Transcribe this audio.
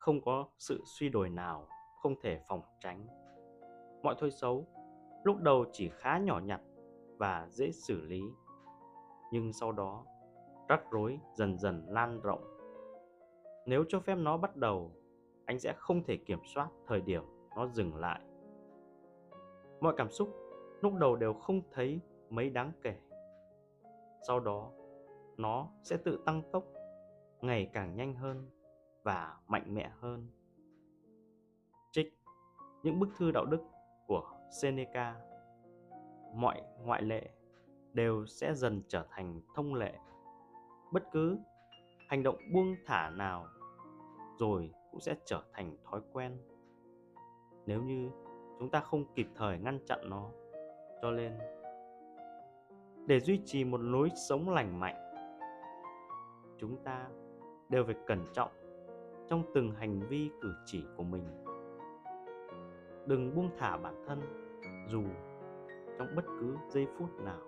không có sự suy đổi nào, không thể phòng tránh. Mọi thói xấu, lúc đầu chỉ khá nhỏ nhặt và dễ xử lý. Nhưng sau đó, rắc rối dần dần lan rộng. Nếu cho phép nó bắt đầu, anh sẽ không thể kiểm soát thời điểm nó dừng lại. Mọi cảm xúc lúc đầu đều không thấy mấy đáng kể. Sau đó, nó sẽ tự tăng tốc, ngày càng nhanh hơn và mạnh mẽ hơn. Trích những bức thư đạo đức của seneca, mọi ngoại lệ đều sẽ dần trở thành thông lệ. Bất cứ hành động buông thả nào rồi cũng sẽ trở thành thói quen. Nếu như chúng ta không kịp thời ngăn chặn nó, cho nên để duy trì một lối sống lành mạnh, chúng ta đều phải cẩn trọng trong từng hành vi cử chỉ của mình. Đừng buông thả bản thân, dù trong bất cứ giây phút nào.